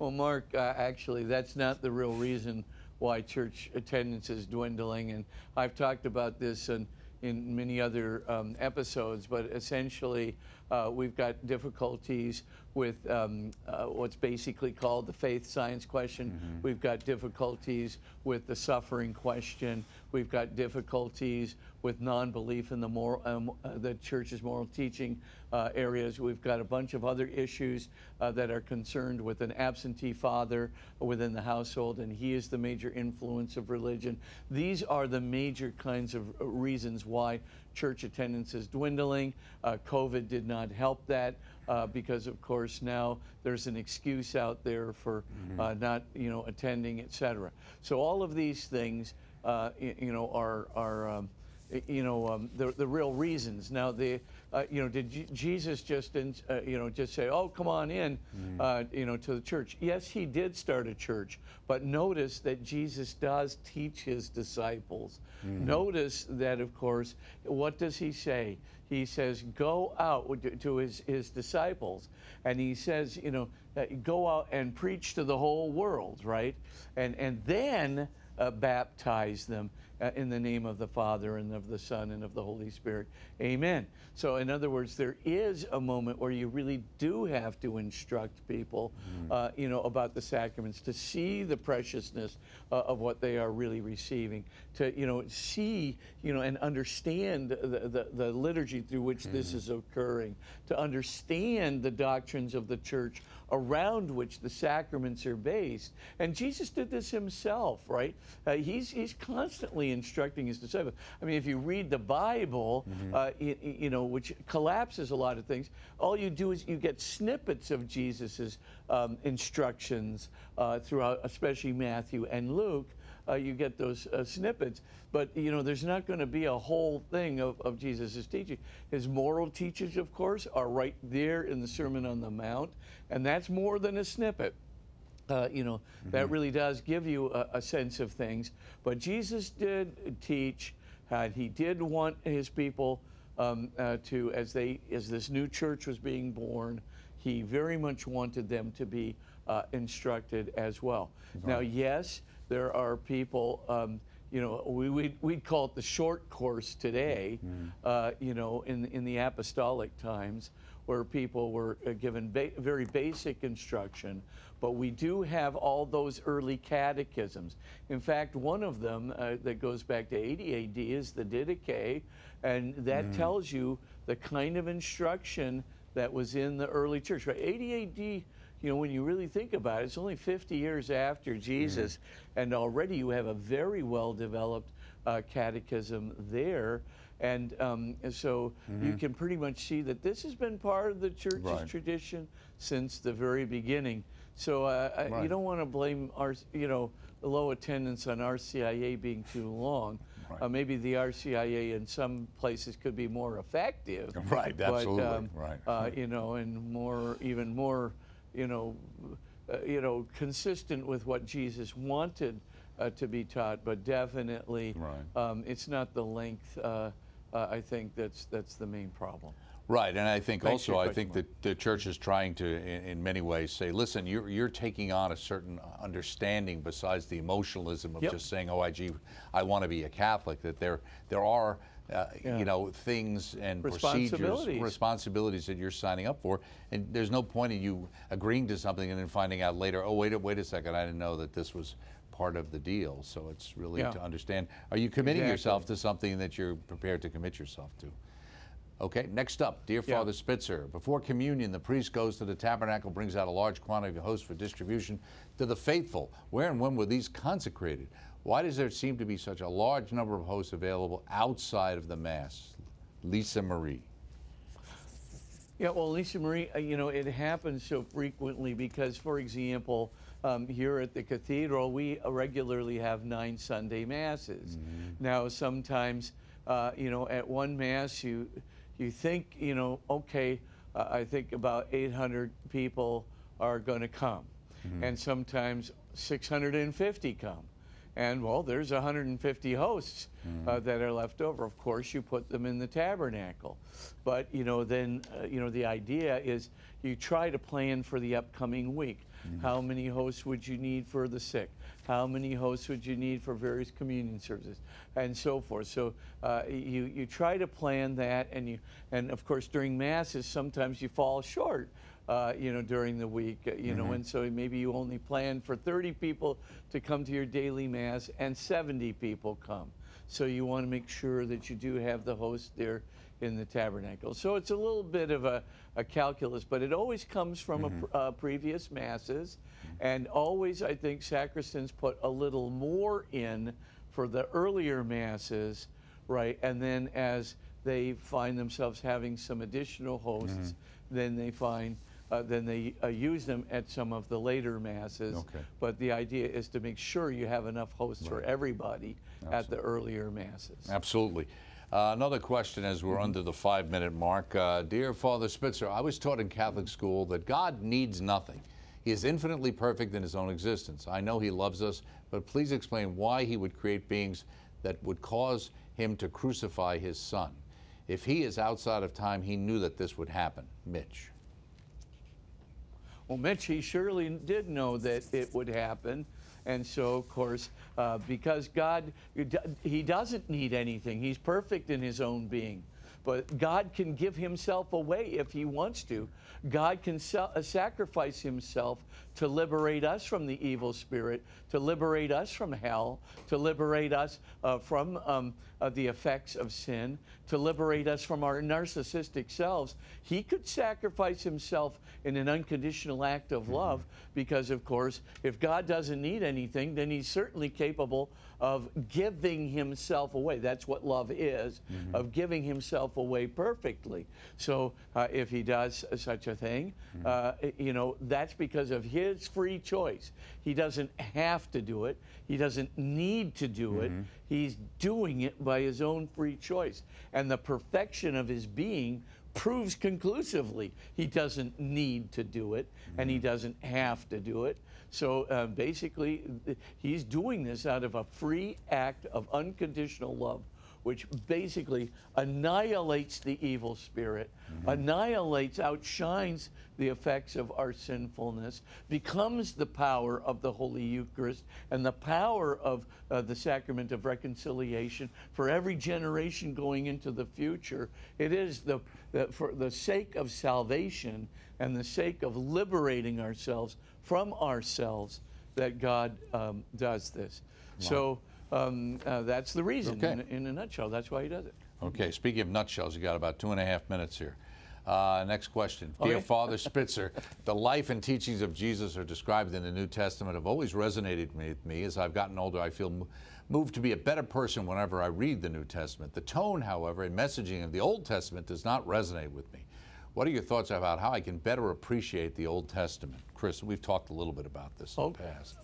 Well, Mark, uh, actually, that's not the real reason why church attendance is dwindling. And I've talked about this in, in many other um, episodes, but essentially, uh, we've got difficulties with um, uh, what's basically called the faith science question. We've got difficulties with the suffering question. We've got difficulties with non-belief in the moral, um, uh, the church's moral teaching uh, areas. We've got a bunch of other issues uh, that are concerned with an absentee father within the household, and he is the major influence of religion. These are the major kinds of uh, reasons why church attendance is dwindling. Uh, COVID did not help that uh, because, of course, now there's an excuse out there for uh, not, you know, attending, et cetera. So all of these things, uh, y- you know, are are um, you know um, the the real reasons. Now, the uh, you know, did Je- Jesus just in, uh, you know just say, "Oh, come on in," uh, you know, to the church? Yes, he did start a church, but notice that Jesus does teach his disciples. Notice that, of course, what does he say? He says, "Go out to his his disciples," and he says, you know, uh, go out and preach to the whole world, right? And and then uh, baptize them uh, in the name of the Father and of the Son and of the Holy Spirit. Amen. So, in other words, there is a moment where you really do have to instruct people, uh, you know, about the sacraments to see the preciousness uh, of what they are really receiving, to you know see, you know, and understand the the, the liturgy through which this is occurring, to understand the doctrines of the church around which the sacraments are based. And Jesus did this himself, right? Uh, he's, he's constantly instructing his disciples. I mean, if you read the Bible, uh, y- y- you know, which collapses a lot of things, all you do is you get snippets of Jesus's um, instructions uh, throughout, especially Matthew and Luke. Uh, you get those uh, snippets, but you know there's not going to be a whole thing of, of Jesus' teaching. His moral teachings, of course, are right there in the Sermon on the Mount, and that's more than a snippet. Uh, you know, that really does give you a, a sense of things. But Jesus did teach, and he did want his people um, uh, to, as they, as this new church was being born, he very much wanted them to be uh, instructed as well. Now, yes, there are people. Um, you know, we, we'd, we'd call it the short course today, uh, you know, in, in the apostolic times, where people were uh, given ba- very basic instruction. But we do have all those early catechisms. In fact, one of them uh, that goes back to 80 AD is the Didache, and that tells you the kind of instruction that was in the early church. Right? 80 AD you know, when you really think about it, it's only 50 years after Jesus, and already you have a very well developed uh, catechism there. And um, so you can pretty much see that this has been part of the church's Right. tradition since the very beginning. So uh, I- you don't want to blame our, you know, low attendance on RCIA being too long. Right. Uh, maybe the RCIA in some places could be more effective. Right, but, absolutely, um, right. Uh, you know, and more, even more, you know, uh, you know, consistent with what Jesus wanted uh, to be taught, but definitely, Right. um, it's not the length. Uh, uh, I think that's that's the main problem. Right, and I think Thanks also I think that the church is trying to, in, in many ways, say, listen, you're you're taking on a certain understanding besides the emotionalism of Yep. just saying, oh, I, gee, I want to be a Catholic. That there there are. Uh, Yeah. You know things and procedures, Responsibilities. responsibilities that you're signing up for, and there's no point in you agreeing to something and then finding out later. Oh, wait, a wait a second, I didn't know that this was part of the deal. So it's really Yeah. to understand. Are you committing Exactly. yourself to something that you're prepared to commit yourself to? Okay, next up, Dear Yeah. Father Spitzer. Before communion, the priest goes to the tabernacle, brings out a large quantity of hosts for distribution to the faithful. Where and when were these consecrated? Why does there seem to be such a large number of hosts available outside of the Mass? Lisa Marie. Yeah, well, Lisa Marie, uh, you know, it happens so frequently because, for example, um, here at the cathedral, we regularly have nine Sunday masses. Now, sometimes, uh, you know, at one mass, you you think, you know, okay, uh, I think about 800 people are going to come, and sometimes 650 come. And well, there's 150 hosts uh, that are left over. Of course, you put them in the tabernacle, but you know, then uh, you know the idea is you try to plan for the upcoming week. How many hosts would you need for the sick? How many hosts would you need for various communion services, and so forth? So uh, you you try to plan that, and you and of course during masses sometimes you fall short uh, you know, during the week, uh, you know, and so maybe you only plan for 30 people to come to your daily mass and 70 people come. So you want to make sure that you do have the host there in the tabernacle. So it's a little bit of a, a calculus, but it always comes from a pr- uh, previous masses, and always I think sacristans put a little more in for the earlier masses, right? And then as they find themselves having some additional hosts. Then they find, uh, then they uh, use them at some of the later masses. Okay. But the idea is to make sure you have enough hosts for Right. everybody at the earlier masses. Absolutely. Uh, another question as we're under the five minute mark. Uh, Dear Father Spitzer, I was taught in Catholic school that God needs nothing. He is infinitely perfect in his own existence. I know he loves us, but please explain why he would create beings that would cause him to crucify his son. If he is outside of time, he knew that this would happen. Mitch. Well, Mitch, he surely did know that it would happen. And so, of course, uh, because God, he doesn't need anything, he's perfect in his own being. But God can give himself away if he wants to. God can sa- sacrifice himself to liberate us from the evil spirit, to liberate us from hell, to liberate us uh, from um, uh, the effects of sin, to liberate us from our narcissistic selves. He could sacrifice himself in an unconditional act of love because, of course, if God doesn't need anything, then he's certainly capable of giving himself away. That's what love is, of giving himself away perfectly. So uh, if he does such a thing, uh, you know, that's because of his free choice. He doesn't have to do it, he doesn't need to do it. He's doing it by his own free choice. And the perfection of his being proves conclusively he doesn't need to do it and he doesn't have to do it. So uh, basically, he's doing this out of a free act of unconditional love, which basically annihilates the evil spirit, annihilates, outshines the effects of our sinfulness, becomes the power of the Holy Eucharist and the power of uh, the sacrament of reconciliation for every generation going into the future. It is the, the for the sake of salvation and the sake of liberating ourselves from ourselves that God um, does this. So um, uh, that's the reason, Okay. in, in a nutshell. That's why he does it. Okay, speaking of nutshells, you got about two and a half minutes here. Uh, next question. Dear Okay. Father Spitzer, the life and teachings of Jesus are described in the New Testament have always resonated with me. As I've gotten older, I feel moved to be a better person whenever I read the New Testament. The tone, however, and messaging of the Old Testament does not resonate with me. What are your thoughts about how I can better appreciate the Old Testament? Chris, we've talked a little bit about this in Okay. the past.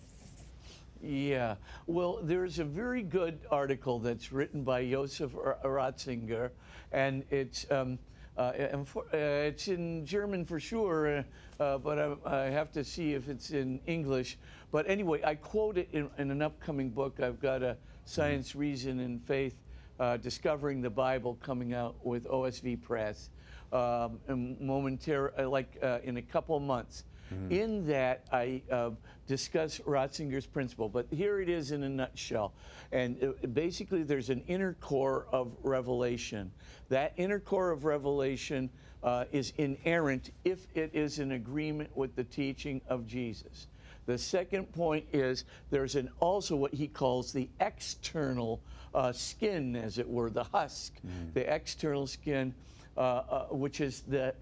Yeah. Well, there's a very good article that's written by Joseph Ratzinger, and it's um, uh, and for, uh, it's in German for sure, uh, uh, but I, I have to see if it's in English. But anyway, I quote it in, in an upcoming book. I've got a Science, Reason, and Faith uh, Discovering the Bible coming out with OSV Press um, and uh, like uh, in a couple months. In that, I uh, discuss Ratzinger's principle, but here it is in a nutshell. And uh, basically, there's an inner core of revelation. That inner core of revelation uh, is inerrant if it is in agreement with the teaching of Jesus. The second point is there's an also what he calls the external uh, skin, as it were, the husk, the external skin, uh, uh, which is the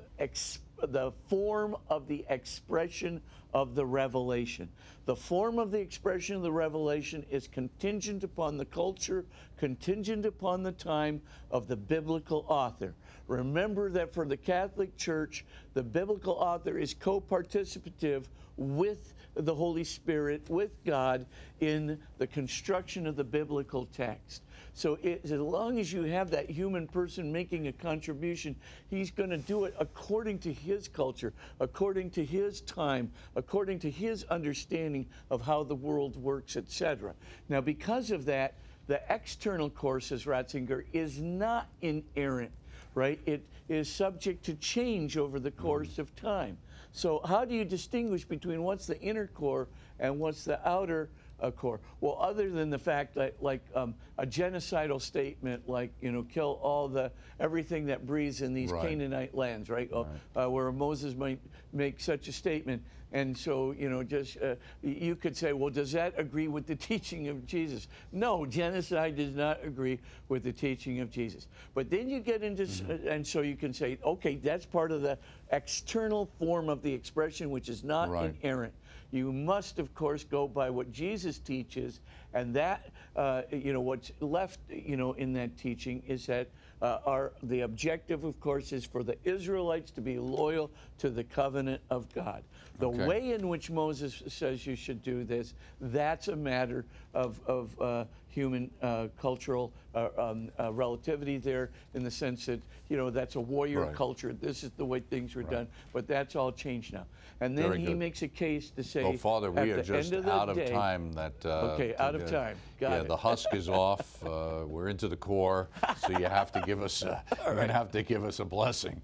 the form of the expression of the revelation. The form of the expression of the revelation is contingent upon the culture, contingent upon the time of the biblical author. Remember that for the Catholic Church, the biblical author is co participative with the Holy Spirit, with God, in the construction of the biblical text. So it, as long as you have that human person making a contribution, he's going to do it according to his culture, according to his time, according to his understanding of how the world works, etc. Now, because of that, the external course, as Ratzinger, is not inerrant, right? It is subject to change over the mm-hmm. course of time. So, how do you distinguish between what's the inner core and what's the outer uh, core? Well, other than the fact that, like um, a genocidal statement, like you know, kill all the everything that breathes in these Right. Canaanite lands, right? Oh, Uh, where Moses might make such a statement, and so you know, just uh, you could say, well, does that agree with the teaching of Jesus? No, genocide does not agree with the teaching of Jesus. But then you get into, s and so you can say, okay, that's part of the external form of the expression, which is not Right. inerrant. You must, of course, go by what Jesus teaches, and that, uh, you know, what's left, you know, in that teaching is that uh, are the objective, of course, is for the Israelites to be loyal to the covenant of God. The Okay. way in which Moses says you should do this, that's a matter of, of uh, human uh, cultural uh, um, uh, relativity there in the sense that, you know, that's a warrior Right. culture. This is the way things were done. But that's all changed now. And then Very he good. makes a case to say, Well, Father, at we are the just end of out of day- time. That uh, Okay, out of uh, time. Got yeah, it. the husk is off. Uh, we're into the core, so you have to give us. A, You're gonna have to give us a blessing.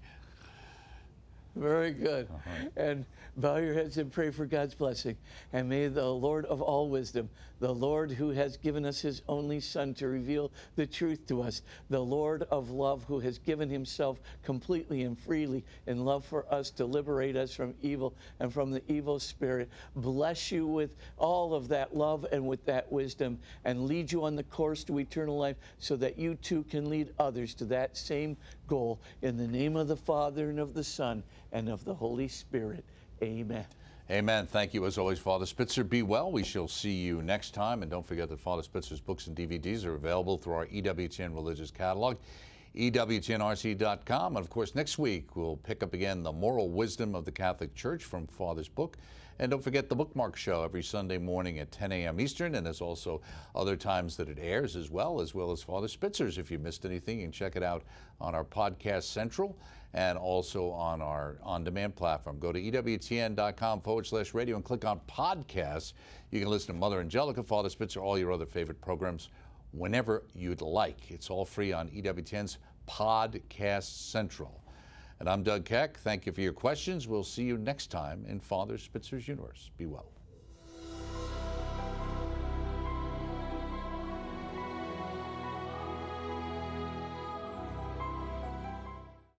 Very good. Uh-huh. And bow your heads and pray for God's blessing. And may the Lord of all wisdom, the Lord who has given us his only Son to reveal the truth to us, the Lord of love who has given himself completely and freely in love for us to liberate us from evil and from the evil spirit, bless you with all of that love and with that wisdom, and lead you on the course to eternal life so that you too can lead others to that same goal. In the name of the Father and of the Son and of the Holy Spirit. Amen. Amen. Thank you as always, Father Spitzer. Be well. We shall see you next time. And don't forget that Father Spitzer's books and DVDs are available through our EWTN religious catalog, EWTNRC.com. And of course, next week we'll pick up again the moral wisdom of the Catholic Church from Father's book. And don't forget the Bookmark Show every Sunday morning at 10 a.m. Eastern. And there's also other times that it airs as well, as well as Father Spitzer's. If you missed anything, you can check it out on our Podcast Central and also on our on demand platform. Go to EWTN.com forward slash radio and click on podcasts. You can listen to Mother Angelica, Father Spitzer, all your other favorite programs whenever you'd like. It's all free on EWTN's Podcast Central. And I'm Doug Keck. Thank you for your questions. We'll see you next time in Father Spitzer's Universe. Be well.